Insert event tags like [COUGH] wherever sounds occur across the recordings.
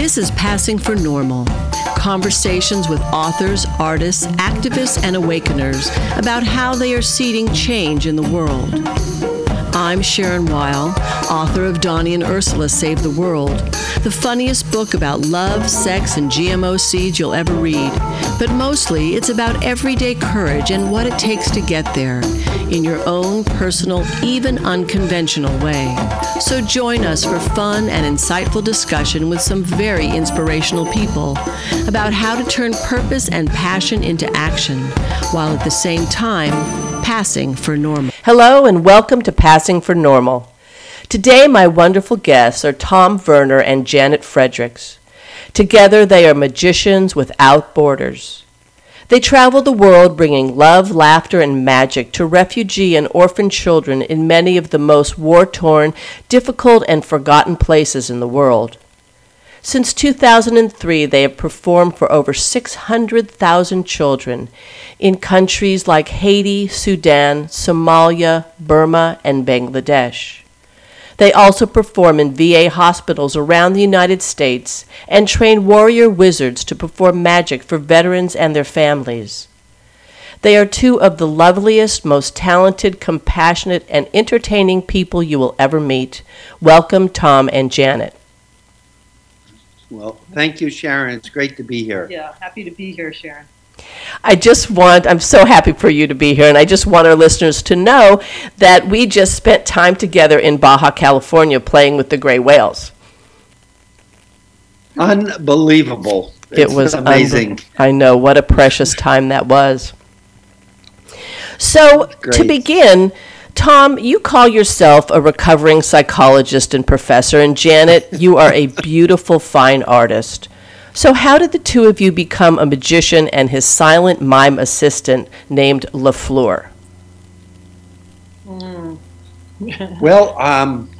This is Passing for Normal conversations with authors, artists, activists, and awakeners about how they are seeding change in the world. I'm Sharon Weil, author of Donnie and Ursula Save the World, the funniest book about love, sex, and GMO seeds you'll ever read. But mostly, it's about everyday courage and what it takes to get there in your own personal, even unconventional way. So join us for fun and insightful discussion with some very inspirational people about how to turn purpose and passion into action while at the same time passing for normal. Hello and welcome to Passing for Normal. Today, my wonderful guests are Tom Verner and Janet Fredericks. Together, they are magicians without borders. They travel the world bringing love, laughter, and magic to refugee and orphan children in many of the most war torn, difficult, and forgotten places in the world. Since 2003, they have performed for over 600,000 children in countries like Haiti, Sudan, Somalia, Burma, and Bangladesh. They also perform in VA hospitals around the United States and train warrior wizards to perform magic for veterans and their families. They are two of the loveliest, most talented, compassionate, and entertaining people you will ever meet. Welcome, Tom and Janet. Well, thank you, Sharon. It's great to be here. Yeah, happy to be here, Sharon. I just want, I'm so happy for you to be here, and I just want our listeners to know that we just spent time together in Baja California playing with the gray whales. Unbelievable. It was amazing. unbe- I know, what a precious time that was. So, to begin, Tom, you call yourself a recovering psychologist and professor, and Janet, [LAUGHS] you are a beautiful, fine artist. So, how did the two of you become a magician and his silent mime assistant named LaFleur? [LAUGHS] Well, um,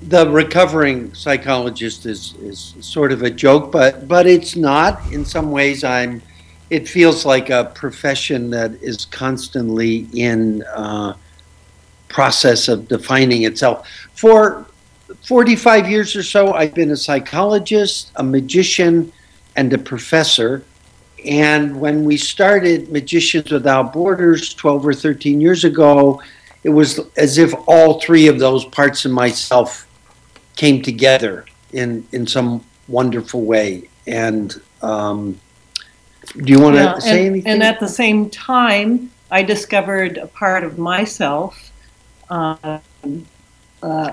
the recovering psychologist is, is sort of a joke, but but it's not. In some ways, I'm. It feels like a profession that is constantly in uh, process of defining itself. For 45 years or so, I've been a psychologist, a magician, and a professor. And when we started Magicians Without Borders 12 or 13 years ago, it was as if all three of those parts of myself came together in in some wonderful way. And um, do you want to Yeah, say and, anything? and at the same time, I discovered a part of myself, uh, uh,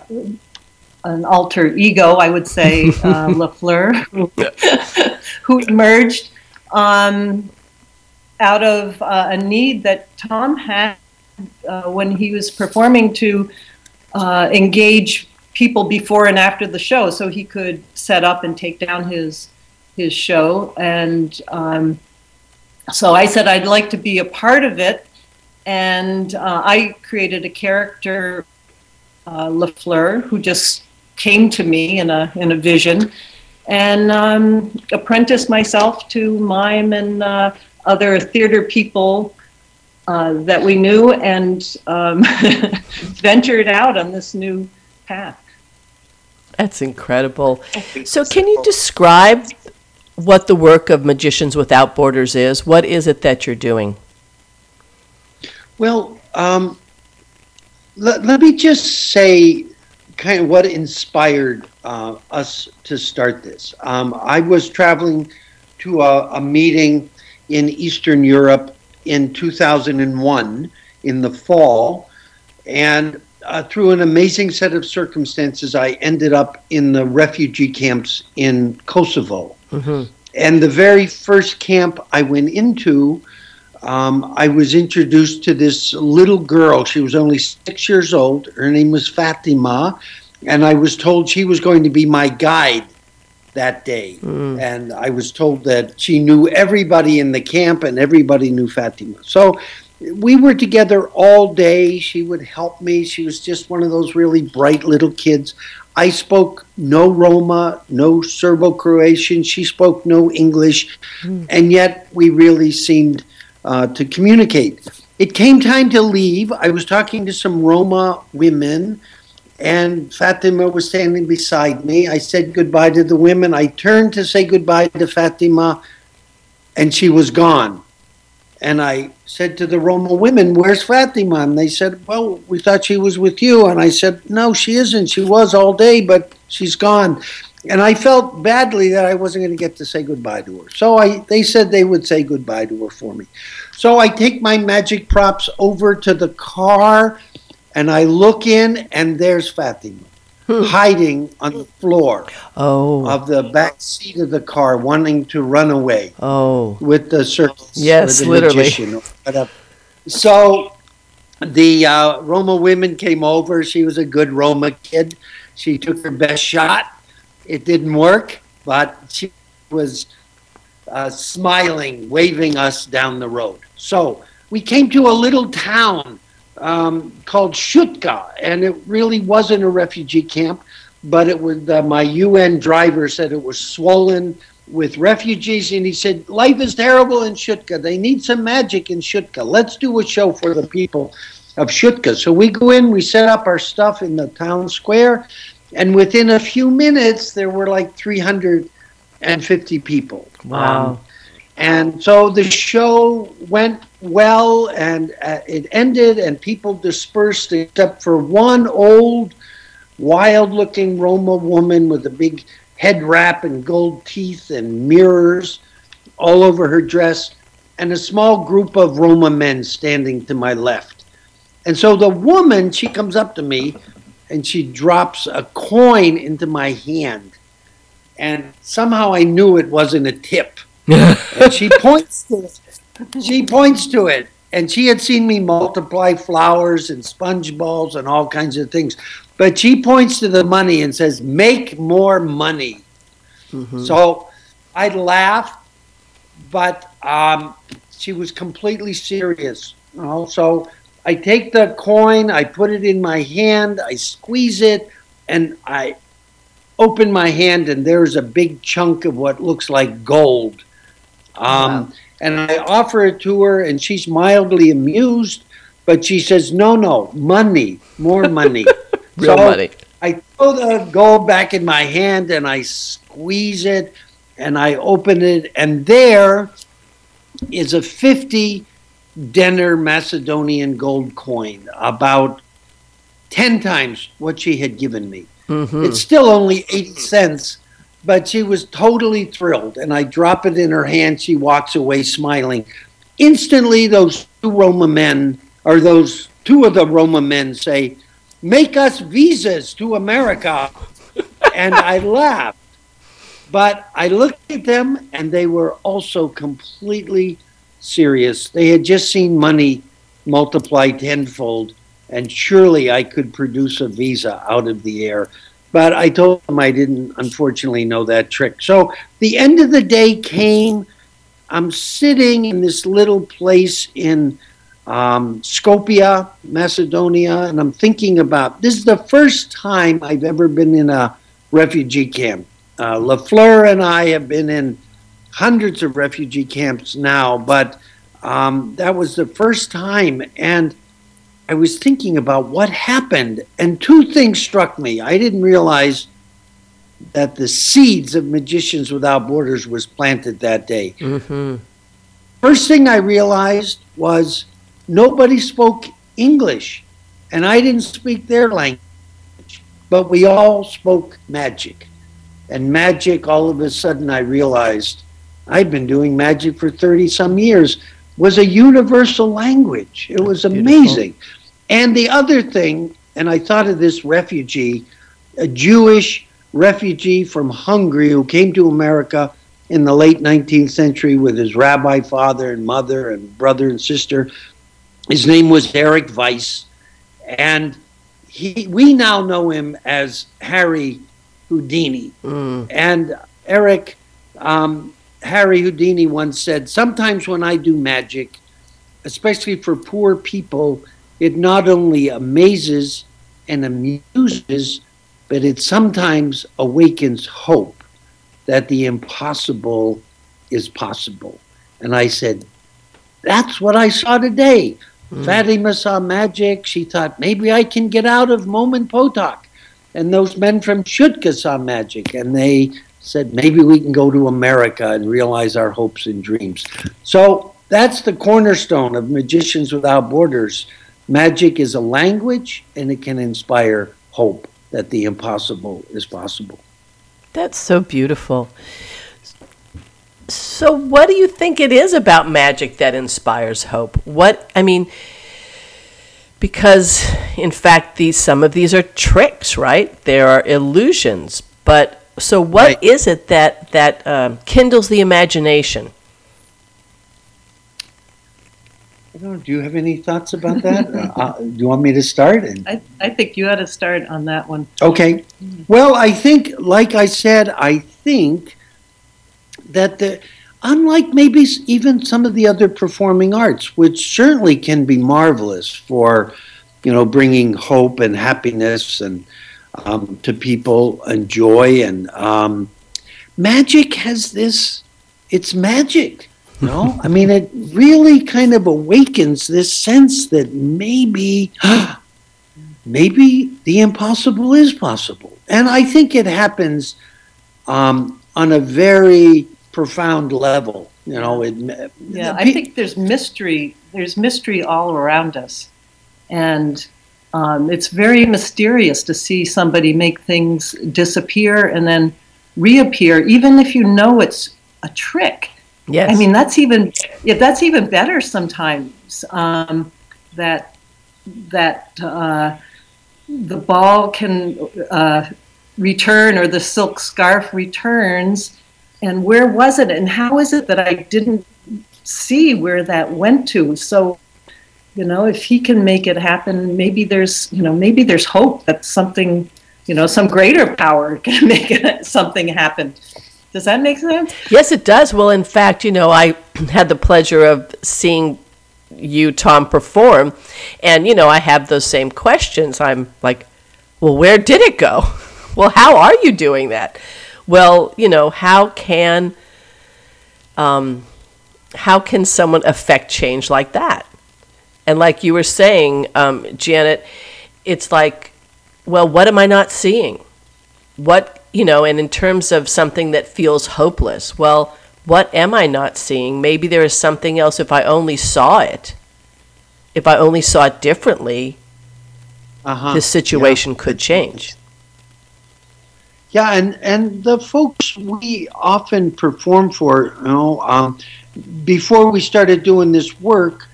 an alter ego, I would say, [LAUGHS] uh, Lafleur, who, [LAUGHS] who emerged um, out of uh, a need that Tom had uh, when he was performing to uh, engage people before and after the show, so he could set up and take down his his show and. Um, so I said I'd like to be a part of it, and uh, I created a character, uh, Lafleur, who just came to me in a in a vision, and um, apprenticed myself to mime and uh, other theater people uh, that we knew, and um, [LAUGHS] ventured out on this new path. That's incredible. So, can you describe what the work of Magicians Without Borders is? What is it that you're doing? Well, um, let, let me just say kind of what inspired uh, us to start this. Um, I was traveling to a, a meeting in Eastern Europe in 2001 in the fall, and uh, through an amazing set of circumstances, I ended up in the refugee camps in Kosovo. And the very first camp I went into, um, I was introduced to this little girl. She was only six years old. Her name was Fatima. And I was told she was going to be my guide that day. And I was told that she knew everybody in the camp and everybody knew Fatima. So we were together all day. She would help me. She was just one of those really bright little kids. I spoke no Roma, no Serbo Croatian. She spoke no English. And yet we really seemed uh, to communicate. It came time to leave. I was talking to some Roma women and Fatima was standing beside me. I said goodbye to the women. I turned to say goodbye to Fatima, and she was gone. And I said to the Roma women, Where's Fatima? And they said, Well, we thought she was with you. And I said, No, she isn't. She was all day, but she's gone. And I felt badly that I wasn't going to get to say goodbye to her. So I, they said they would say goodbye to her for me. So I take my magic props over to the car and I look in, and there's Fatima hiding on the floor Oh. of the back seat of the car, wanting to run away Oh. with the circus. Yes, the literally. magician or whatever. So the uh, Roma women came over. She was a good Roma kid. She took her best shot. It didn't work, but she was uh, smiling, waving us down the road. So we came to a little town um, called Shutka, and it really wasn't a refugee camp, but it was uh, my UN driver said it was swollen with refugees, and he said life is terrible in Shutka. They need some magic in Shutka. Let's do a show for the people of Shutka. So we go in, we set up our stuff in the town square, and within a few minutes there were like 350 people. Wow. Um, and so the show went well and uh, it ended, and people dispersed except for one old, wild looking Roma woman with a big head wrap and gold teeth and mirrors all over her dress, and a small group of Roma men standing to my left. And so the woman, she comes up to me and she drops a coin into my hand. And somehow I knew it wasn't a tip [LAUGHS] and she points to it. She points to it. And she had seen me multiply flowers and sponge balls and all kinds of things. But she points to the money and says, Make more money. So I laughed, but um, she was completely serious. You know? So I take the coin, I put it in my hand, I squeeze it, and I open my hand, and there's a big chunk of what looks like gold. Um, And I offer it to her, and she's mildly amused, but she says, No, no, money, more [LAUGHS] money. Real So money. I throw the gold back in my hand and I squeeze it and I open it, and there is a 50 denar Macedonian gold coin, about 10 times what she had given me. Mm-hmm. It's still only 80 cents, but she was totally thrilled. And I drop it in her hand. She walks away smiling. Instantly, those two Roma men, or those two of the Roma men, say, Make us visas to America. [LAUGHS] and I laughed. But I looked at them, and they were also completely serious. They had just seen money multiply tenfold, and surely I could produce a visa out of the air. But I told them I didn't, unfortunately, know that trick. So the end of the day came. I'm sitting in this little place in um, Skopje, Macedonia, and I'm thinking about this is the first time I've ever been in a refugee camp. Uh, Lafleur and I have been in hundreds of refugee camps now, but um, that was the first time. And I was thinking about what happened, and two things struck me. I didn't realize that the seeds of Magicians Without Borders was planted that day. Mm-hmm. First thing I realized was nobody spoke English, and I didn't speak their language, but we all spoke magic. And magic, all of a sudden, I realized I'd been doing magic for 30 some years, was a universal language. It was Beautiful. amazing. And the other thing, and I thought of this refugee, a Jewish refugee from Hungary who came to America in the late 19th century with his rabbi father and mother and brother and sister. His name was Eric Weiss, and he we now know him as Harry Houdini. Mm. And Eric, um, Harry Houdini once said, Sometimes when I do magic, especially for poor people, it not only amazes and amuses, but it sometimes awakens hope that the impossible is possible. And I said, That's what I saw today. Hmm. Fatima saw magic. She thought, maybe I can get out of Moment Potok. and those men from Shutka saw magic, and they said maybe we can go to America and realize our hopes and dreams. So that's the cornerstone of Magicians Without Borders. Magic is a language, and it can inspire hope that the impossible is possible. That's so beautiful. So, what do you think it is about magic that inspires hope? What I mean, because in fact, these some of these are tricks, right? There are illusions. But so, what Right. is it that that um, kindles the imagination? Don't know, do you have any thoughts about that? [LAUGHS] uh, do you want me to start? And I, I think you ought to start on that one. Okay. Well, I think, like I said, I think that the, unlike maybe even some of the other performing arts, which certainly can be marvelous for, you know, bringing hope and happiness and um, to people and joy and um, magic has this. It's magic. You know, [LAUGHS] I mean, it really kind of awakens this sense that maybe [GASPS] maybe the impossible is possible. And I think it happens um, on a very profound level. You know, it, Yeah, the I think there's mystery. There's mystery all around us, and um, it's very mysterious to see somebody make things disappear and then reappear, even if you know it's a trick. Yes. I mean, that's even yeah, that's even better sometimes. Um, that that uh, the ball can uh, return or the silk scarf returns, and where was it, and how is it that I didn't see where that went to? So, you know, if he can make it happen, maybe there's you know maybe there's hope that something you know some greater power [LAUGHS] can make [LAUGHS] something happen. Does that make sense? Yes, it does. Well, in fact, you know, I [CLEARS THROAT] had the pleasure of seeing you, Tom, perform, and you know, I have those same questions. I'm like, well, where did it go? [LAUGHS] Well, how are you doing that? Well, you know, how can, um, how can someone affect change like that? And like you were saying, um, Janet, it's like, well, what am I not seeing? What, you know, and in terms of something that feels hopeless, well, what am I not seeing? Maybe there is something else if I only saw it. If I only saw it differently, uh-huh. this situation could change. Yeah, and and the folks we often perform for, you know, um, before we started doing this work,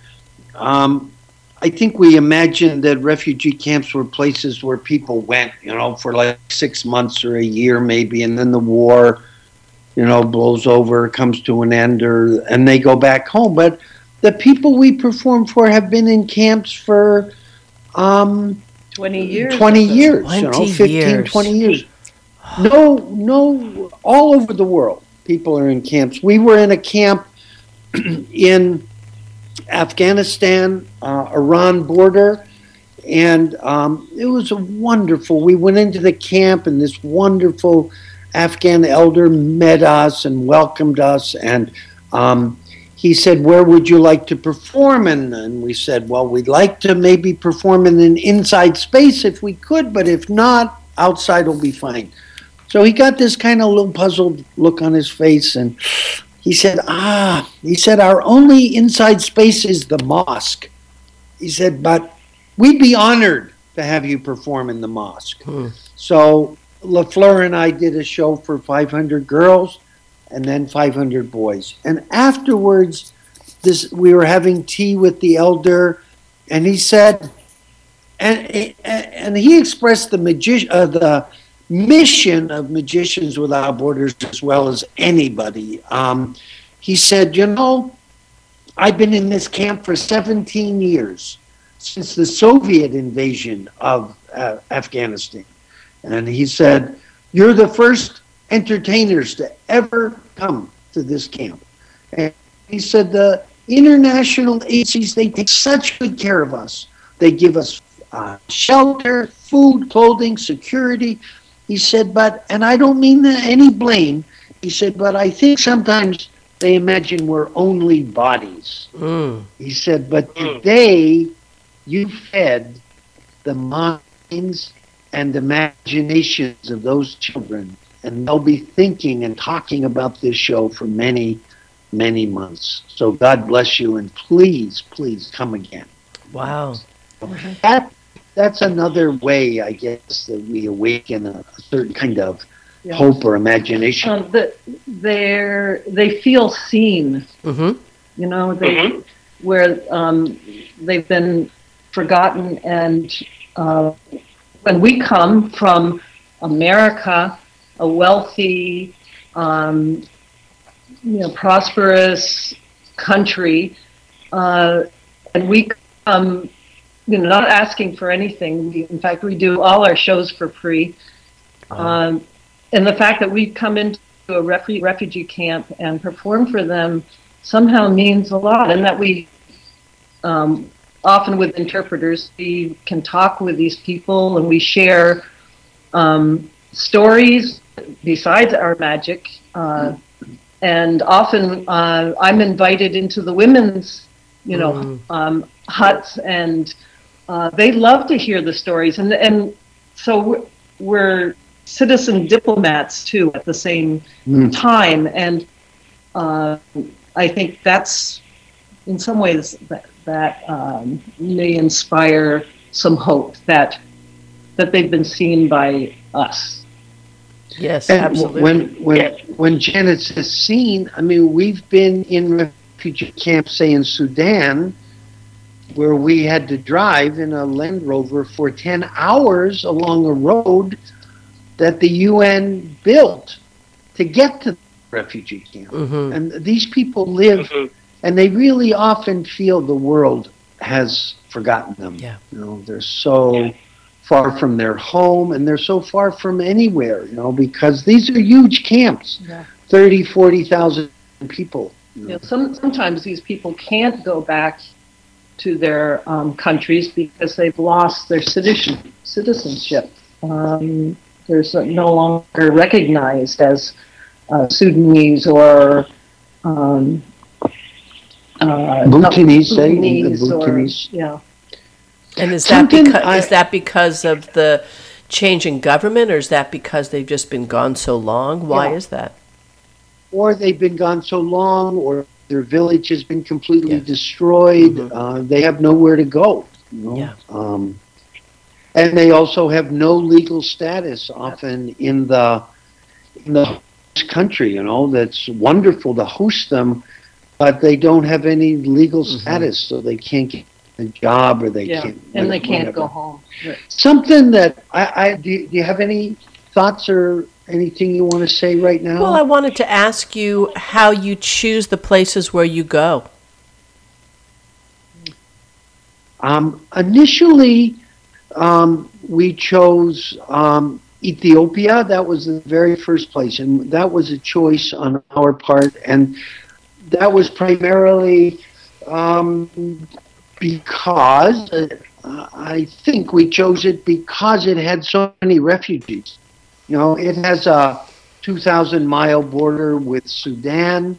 um, I think we imagined that refugee camps were places where people went, you know, for like six months or a year maybe, and then the war, you know, blows over, comes to an end, or and they go back home. But the people we perform for have been in camps for um, 20 years. 20 years, you know, 20 15, years. 20 years. No, no, all over the world, people are in camps. We were in a camp [CLEARS THROAT] in Afghanistan, uh, Iran border, and um, it was a wonderful. We went into the camp, and this wonderful Afghan elder met us and welcomed us, and um, he said, "Where would you like to perform?" And, and we said, "Well, we'd like to maybe perform in an inside space if we could, but if not, outside will be fine." So he got this kind of little puzzled look on his face, and he said, "Ah," he said, "Our only inside space is the mosque." He said, "But we'd be honored to have you perform in the mosque." Hmm. So Lafleur and I did a show for 500 girls and then 500 boys. And afterwards, this we were having tea with the elder, and he said, and and he expressed the magi- uh, the mission of Magicians Without Borders as well as anybody. Um, he said, you know, I've been in this camp for 17 years since the Soviet invasion of uh, Afghanistan. And he said, You're the first entertainers to ever come to this camp. And he said, The international agencies, they take such good care of us. They give us uh, shelter, food, clothing, security. He said, But, and I don't mean any blame, he said, But I think sometimes they imagine we're only bodies. Mm. He said, but today you fed the minds and imaginations of those children. And they'll be thinking and talking about this show for many, many months. So God bless you, and please, please come again. Wow. That that's another way, I guess, that we awaken a, a certain kind of Yeah. hope or imagination. Um, the, they're, they feel seen, Mm-hmm. you know, they, where um, they've been forgotten. And uh, when we come from America, a wealthy, um, you know, prosperous country, uh, and we come, you know, not asking for anything. We, in fact, we do all our shows for free. Um, and the fact that we come into a refu- refugee camp and perform for them somehow means a lot, and that we um, often with interpreters we can talk with these people and we share um, stories besides our magic. Uh, and often uh, I'm invited into the women's, you know, Mm. um, huts, and uh, they love to hear the stories. And and so we're, we're citizen diplomats too at the same Mm. time, and uh, I think that's in some ways that that um, may inspire some hope that that they've been seen by us. Yes, And absolutely. when when when Janet says seen, I mean we've been in refugee camps, say in Sudan, where we had to drive in a Land Rover for ten hours along a road that the UN built to get to the refugee camp. hmm And these people live, and they really often feel the world has forgotten them. Yeah. You know, they're so far from their home and they're so far from anywhere, you know, because these are huge camps Yeah. 30, 40,000 people. you You know. know, some, sometimes these people can't go back to their um, countries because they've lost their citizen, citizenship. Um, they're no longer recognized as uh, Sudanese or um, uh, Bhutanese, say, the Bhutanese or- yeah. And is that Something because I- is that because of the change in government, or is that because they've just been gone so long? Why Yeah. is that? Or they've been gone so long, or their village has been completely Yes. destroyed. Mhm. Uh, they have nowhere to go. You know? Yeah. Um, and they also have no legal status often in the in the country. You know, that's wonderful to host them, but they don't have any legal Mhm. status, so they can't get a job or they Yeah, can't. and they can't whatever. go home. Something that I, I do, do you have any thoughts or anything you want to say right now? Well, I wanted to ask you how you choose the places where you go. Um, initially, um, we chose um, Ethiopia. That was the very first place, and that was a choice on our part. And that was primarily um, because uh, I think we chose it because it had so many refugees. You know, it has a 2,000 mile border with Sudan.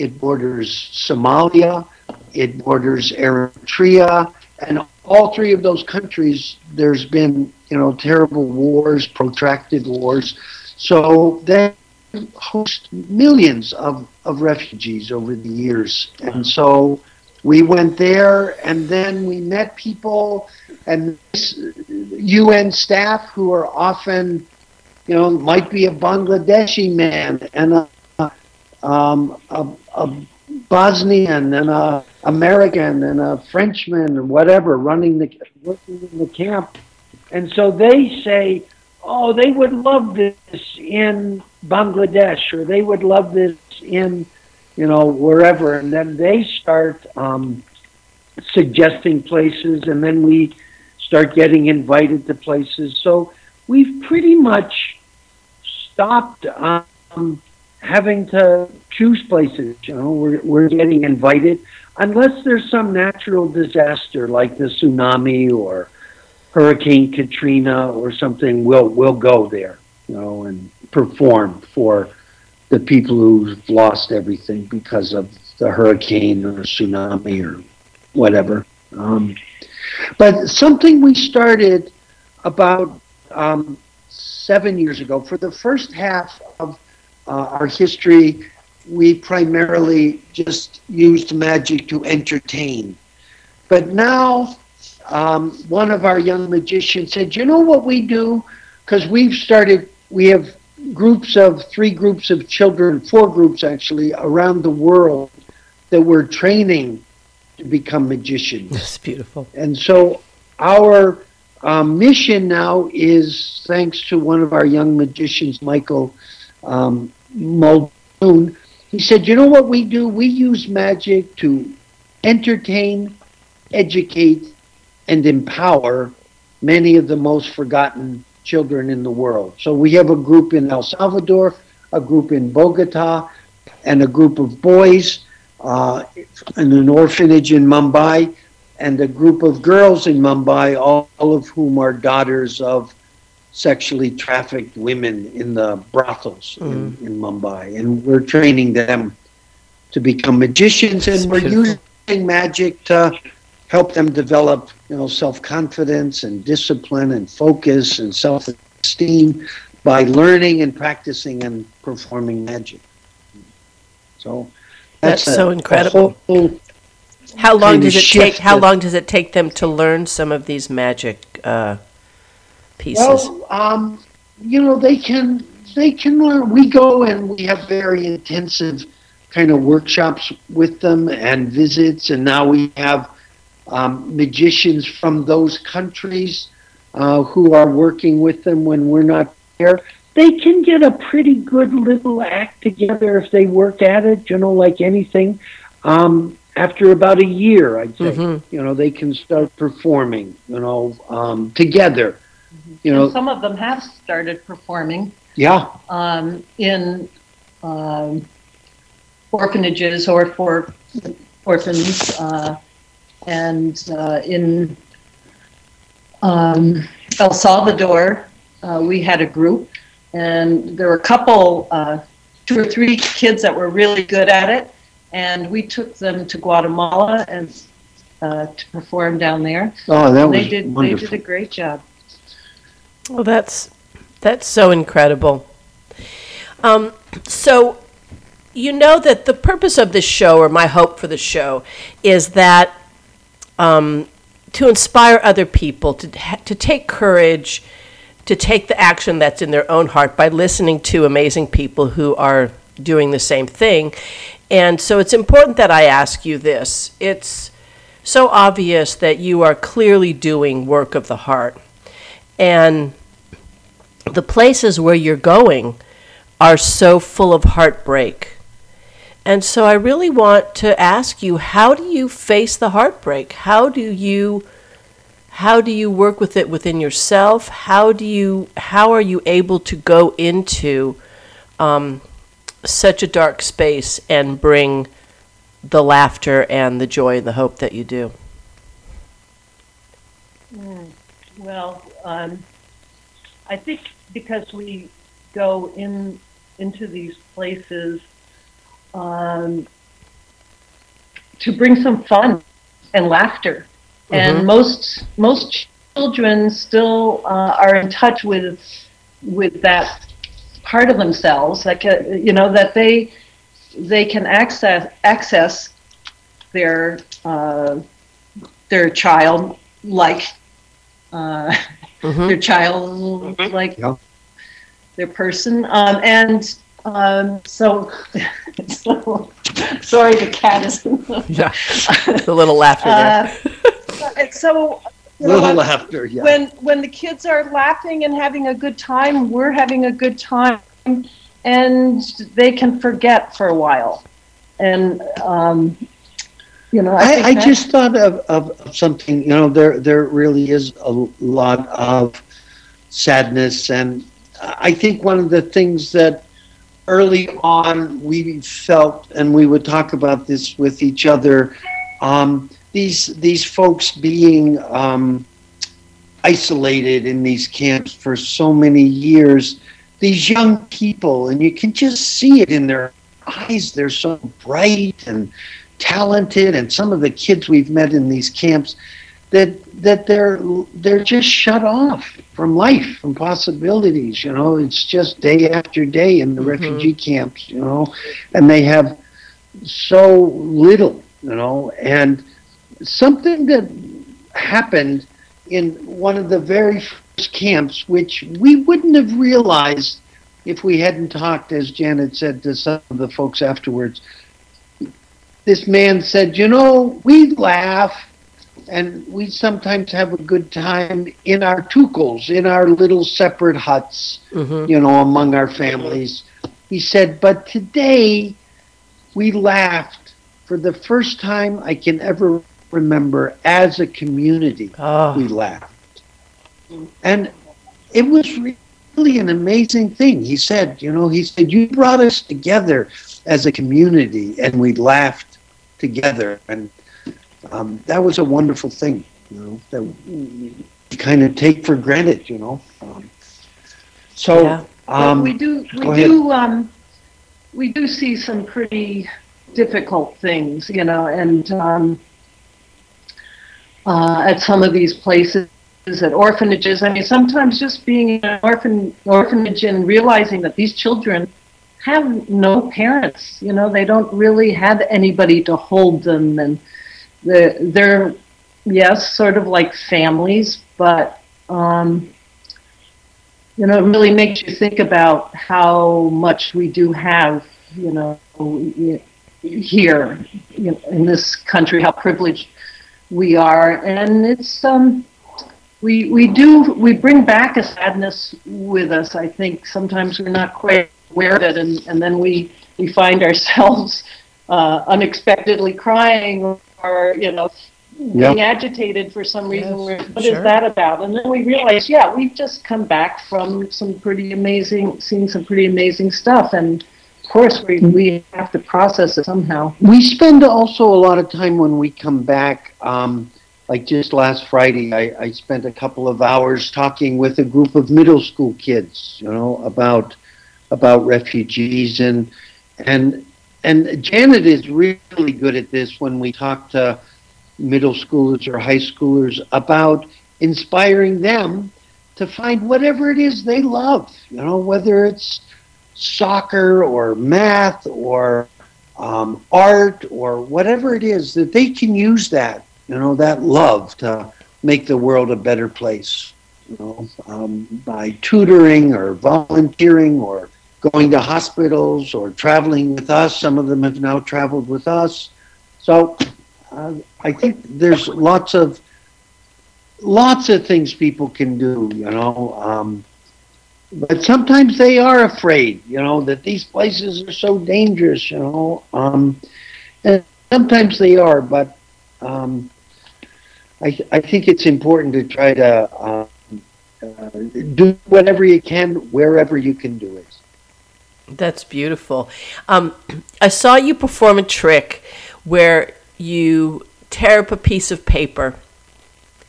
It borders Somalia. It borders Eritrea and all three of those countries there's been you know terrible wars protracted wars so they host millions of, of refugees over the years and so we went there and then we met people and un staff who are often you know might be a bangladeshi man and a um, a, a Bosnian and a American and a Frenchman and whatever running the working in the camp, and so they say, "Oh, they would love this in Bangladesh, or they would love this in, you know, wherever," and then they start um, suggesting places, and then we start getting invited to places. So we've pretty much stopped. Um, having to choose places. You know, we're, we're getting invited unless there's some natural disaster like the tsunami or Hurricane Katrina or something. We'll we'll go there, you know, and perform for the people who've lost everything because of the hurricane or tsunami or whatever. Um, but something we started about um, seven years ago. For the first half of uh, our history, we primarily just used magic to entertain. But now, um, one of our young magicians said, You know what we do? Because we've started, we have groups of three groups of children, four groups actually, around the world that we're training to become magicians. That's beautiful. And so our um, mission now is thanks to one of our young magicians, Michael um, Muldoon. He said, You know what we do? We use magic to entertain, educate, and empower many of the most forgotten children in the world. So we have a group in El Salvador, a group in Bogota, and a group of boys uh, in an orphanage in Mumbai, and a group of girls in Mumbai, all, all of whom are daughters of sexually trafficked women in the brothels mm. in, in, Mumbai. And we're training them to become magicians, and we're using magic to help them develop, you know, self-confidence and discipline and focus and self-esteem by learning and practicing and performing magic. So that's, that's so incredible. How long does it take? How long does it take them to learn some of these magic uh, pieces? Well, um, you know, they can they can learn. We go and we have very intensive kind of workshops with them and visits, and now we have um, magicians from those countries uh, who are working with them when we're not there. They can get a pretty good little act together if they work at it, you know, like anything. Um, after about a year, I'd say, mm-hmm. you know, they can start performing, you know, um, together. Mm-hmm. You know, and some of them have started performing. Yeah. Um, in um, orphanages or for orphans, uh, and uh, in um, El Salvador, uh, we had a group, and there were a couple, uh, two or three kids that were really good at it and we took them to Guatemala and uh, to perform down there. Oh, that was they did. Wonderful. They did a great job. Well, that's that's so incredible. Um, so, you know that the purpose of this show, or my hope for the show, is that um, to inspire other people to to take courage, to take the action that's in their own heart by listening to amazing people who are doing the same thing, and so it's important that I ask you this. It's so obvious that you are clearly doing work of the heart. And the places where you're going are so full of heartbreak. And so I really want to ask you how do you face the heartbreak? How do you how do you work with it within yourself? How do you how are you able to go into um, such a dark space and bring the laughter and the joy and the hope that you do? Mm, well, um, I think because we go in into these places um, to bring some fun and laughter, mm-hmm. and most most children still uh, are in touch with with that part of themselves that can, you know that they they can access access their uh, their child like uh, mm-hmm. their child like yeah. their person um, and um, so, [LAUGHS] so sorry the cat is yeah [LAUGHS] the little laughter there uh, so little laughter. Yeah. When when the kids are laughing and having a good time, we're having a good time, and they can forget for a while. And um, you know, I, I, I just thought of, of something. You know, there there really is a lot of sadness, and I think one of the things that early on we felt, and we would talk about this with each other. Um, these these folks being um, isolated in these camps for so many years, these young people, and you can just see it in their eyes. They're so bright and talented, and some of the kids we've met in these camps, that that they're they're just shut off from life, from possibilities. You know, it's just day after day in the mm-hmm. refugee camps. You know, and they have so little. You know, and something that happened in one of the very first camps, which we wouldn't have realized if we hadn't talked, as Janet said to some of the folks afterwards. This man said, You know, we laugh and we sometimes have a good time in our tukuls, in our little separate huts, mm-hmm. you know, among our families. He said, but today we laughed for the first time I can ever remember as a community. Oh. We laughed. And it was really an amazing thing. He said, you know, he said, you brought us together as a community and we laughed together. And um, that was a wonderful thing, you know, that we kind of take for granted, you know. Um, so yeah. um, we do we do um, we do see some pretty difficult things, you know, and um, uh, at some of these places at orphanages. I mean, sometimes just being in an orphan orphanage and realizing that these children have no parents. You know, they don't really have anybody to hold them and they're, they're yes, sort of like families, but um, you know, it really makes you think about how much we do have, you know, here you know, in this country, how privileged we are, and it's um, we we do we bring back a sadness with us. I think sometimes we're not quite aware of it, and and then we we find ourselves uh, unexpectedly crying or you know, being agitated for some reason. Yes, what sure. is that about? And then we realize, yeah, we've just come back from some pretty amazing, seeing some pretty amazing stuff. And of course, we, we have to process it somehow. We spend also a lot of time when we come back. Um, like just last Friday, I, I spent a couple of hours talking with a group of middle school kids, you know, about about refugees and and and Janet is really good at this when we talk to middle schoolers or high schoolers about inspiring them to find whatever it is they love, you know, whether it's soccer or math or um, art or whatever it is, that they can use that, you know, that love to make the world a better place, you know, um, by tutoring or volunteering or going to hospitals or traveling with us. Some of them have now traveled with us. So uh, I think there's lots of lots of things people can do, you know. Um, but sometimes they are afraid, you know, that these places are so dangerous, you know. Um, and sometimes they are, but um, I, I think it's important to try to uh, uh, do whatever you can wherever you can do it. That's beautiful. Um, I saw you perform a trick where you tear up a piece of paper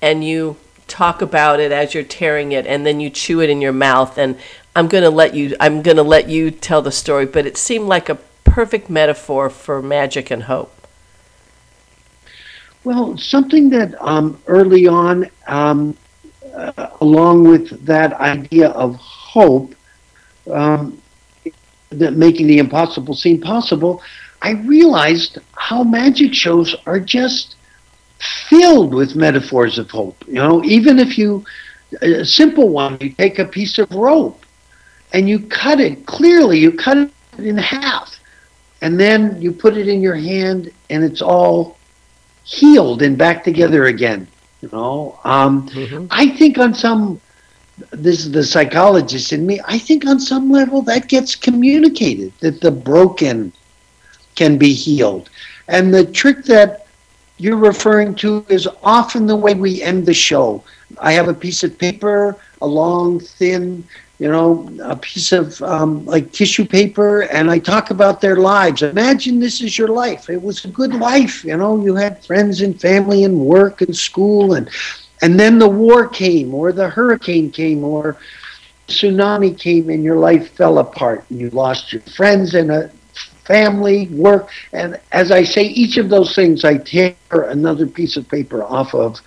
and you talk about it as you're tearing it and then you chew it in your mouth and I'm going to let you I'm going to let you tell the story but it seemed like a perfect metaphor for magic and hope. Well, something that um, early on, um, uh, along with that idea of hope, um, that making the impossible seem possible, I realized how magic shows are just filled with metaphors of hope. You know, even if you, a simple one, you take a piece of rope and you cut it clearly, you cut it in half, and then you put it in your hand and it's all healed and back together again. You know, um, mm-hmm. I think on some this is the psychologist in me. I think on some level that gets communicated that the broken can be healed. And the trick that you're referring to is often the way we end the show. I have a piece of paper, a long, thin, you know, a piece of um, like tissue paper, and I talk about their lives. Imagine this is your life. It was a good life, you know. You had friends and family and work and school, and and then the war came, or the hurricane came, or tsunami came, and your life fell apart, and you lost your friends and a family, work. And as I say, each of those things, I tear another piece of paper off of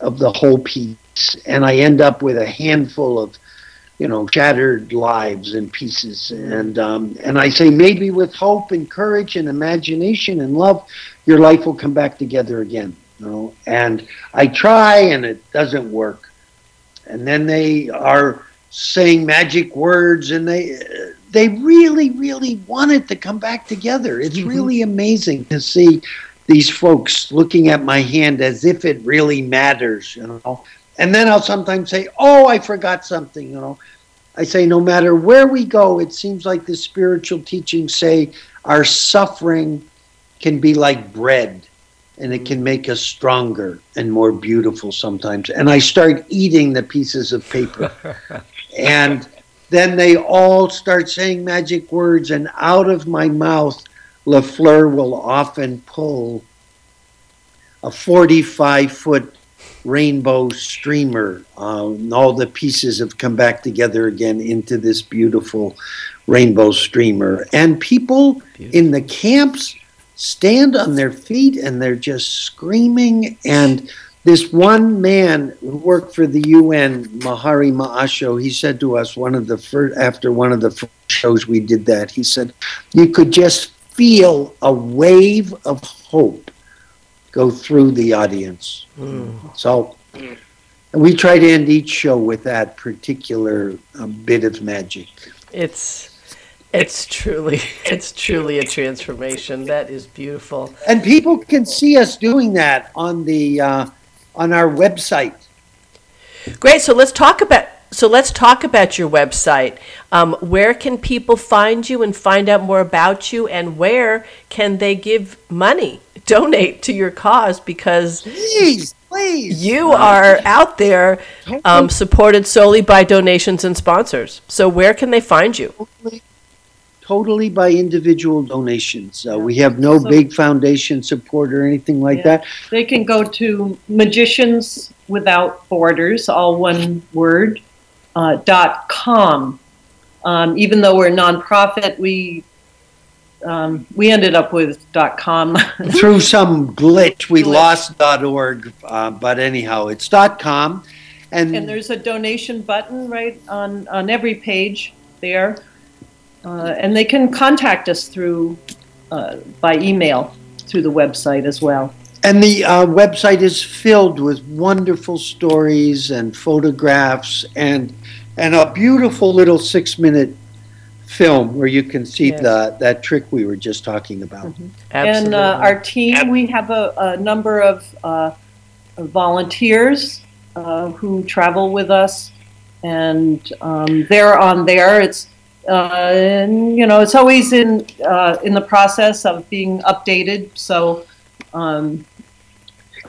of the whole piece, and I end up with a handful of you know shattered lives and pieces and um, and I say maybe with hope and courage and imagination and love your life will come back together again you know and I try and it doesn't work and then they are saying magic words and they they really really wanted to come back together it's mm-hmm. really amazing to see these folks looking at my hand as if it really matters you know and then I'll sometimes say, Oh, I forgot something, you know. I say, no matter where we go, it seems like the spiritual teachings say our suffering can be like bread and it can make us stronger and more beautiful sometimes. And I start eating the pieces of paper. [LAUGHS] and then they all start saying magic words, and out of my mouth, LaFleur will often pull a 45 foot rainbow streamer. Uh, all the pieces have come back together again into this beautiful rainbow streamer. And people beautiful. in the camps stand on their feet and they're just screaming. And this one man who worked for the UN, Mahari Maasho, he said to us one of the first after one of the first shows we did that, he said, you could just feel a wave of hope go through the audience. Mm. So we try to end each show with that particular um, bit of magic. It's it's truly [LAUGHS] it's truly a transformation. That is beautiful. And people can see us doing that on the uh, on our website. Great. So let's talk about so let's talk about your website. Um, where can people find you and find out more about you, and where can they give money [LAUGHS] donate to your cause because please, please. you are out there um, supported solely by donations and sponsors. So where can they find you? Totally, by individual donations. Uh, we have no so, big foundation support or anything like yeah. that. They can go to Magicians Without Borders, all one word, uh, dot com. Um, even though we're a nonprofit, we um, we ended up with .com. [LAUGHS] Through some glitch, we glitch. lost .org, uh, but anyhow, it's .com. And, and there's a donation button right on, on every page there. Uh, and they can contact us through uh, by email through the website as well. And the uh, website is filled with wonderful stories and photographs and and a beautiful little six minute film where you can see yes. the that trick we were just talking about. Mm-hmm. And uh, our team, we have a, a number of uh, volunteers uh, who travel with us, and um, they're on there. It's and, you know it's always in uh, in the process of being updated. So. Um,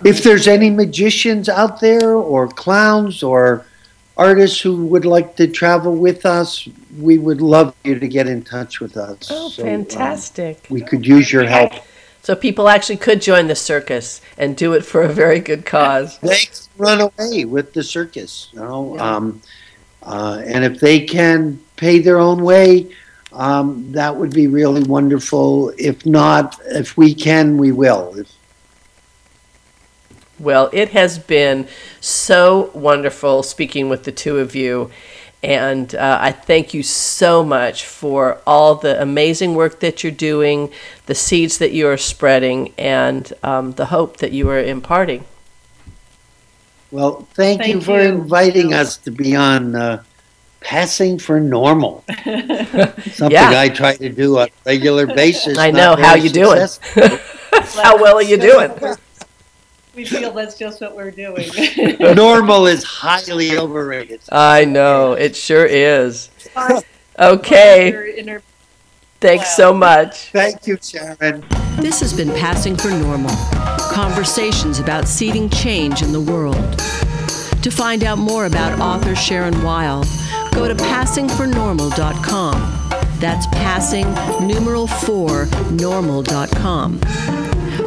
if there's any magicians out there, or clowns, or artists who would like to travel with us, we would love you to get in touch with us. Oh, so, fantastic. Um, we could use your help. So people actually could join the circus and do it for a very good cause. [LAUGHS] They run away with the circus, you know. Yeah. Um, uh, and if they can pay their own way, um, that would be really wonderful. If not, if we can, we will. If, well, it has been so wonderful speaking with the two of you. And uh, I thank you so much for all the amazing work that you're doing, the seeds that you are spreading, and um, the hope that you are imparting. Well, thank, thank you for you. inviting us to be on uh, Passing for Normal. [LAUGHS] Something yeah. I try to do on a regular [LAUGHS] basis. I know. How you doing? [LAUGHS] How well are you doing? we feel that's just what we're doing. Normal is highly overrated. I know it sure is. Okay. Thanks so much. Thank you, Sharon. This has been Passing for Normal conversations about seeding change in the world. To find out more about author Sharon Weil, go to passingfornormal.com. That's passing numeral 4 normal.com.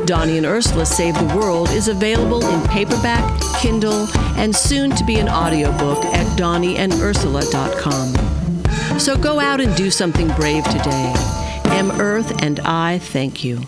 Donnie and Ursula Save the World is available in paperback, Kindle, and soon to be an audiobook at donnieandursula.com. So go out and do something brave today. M. Earth and I thank you.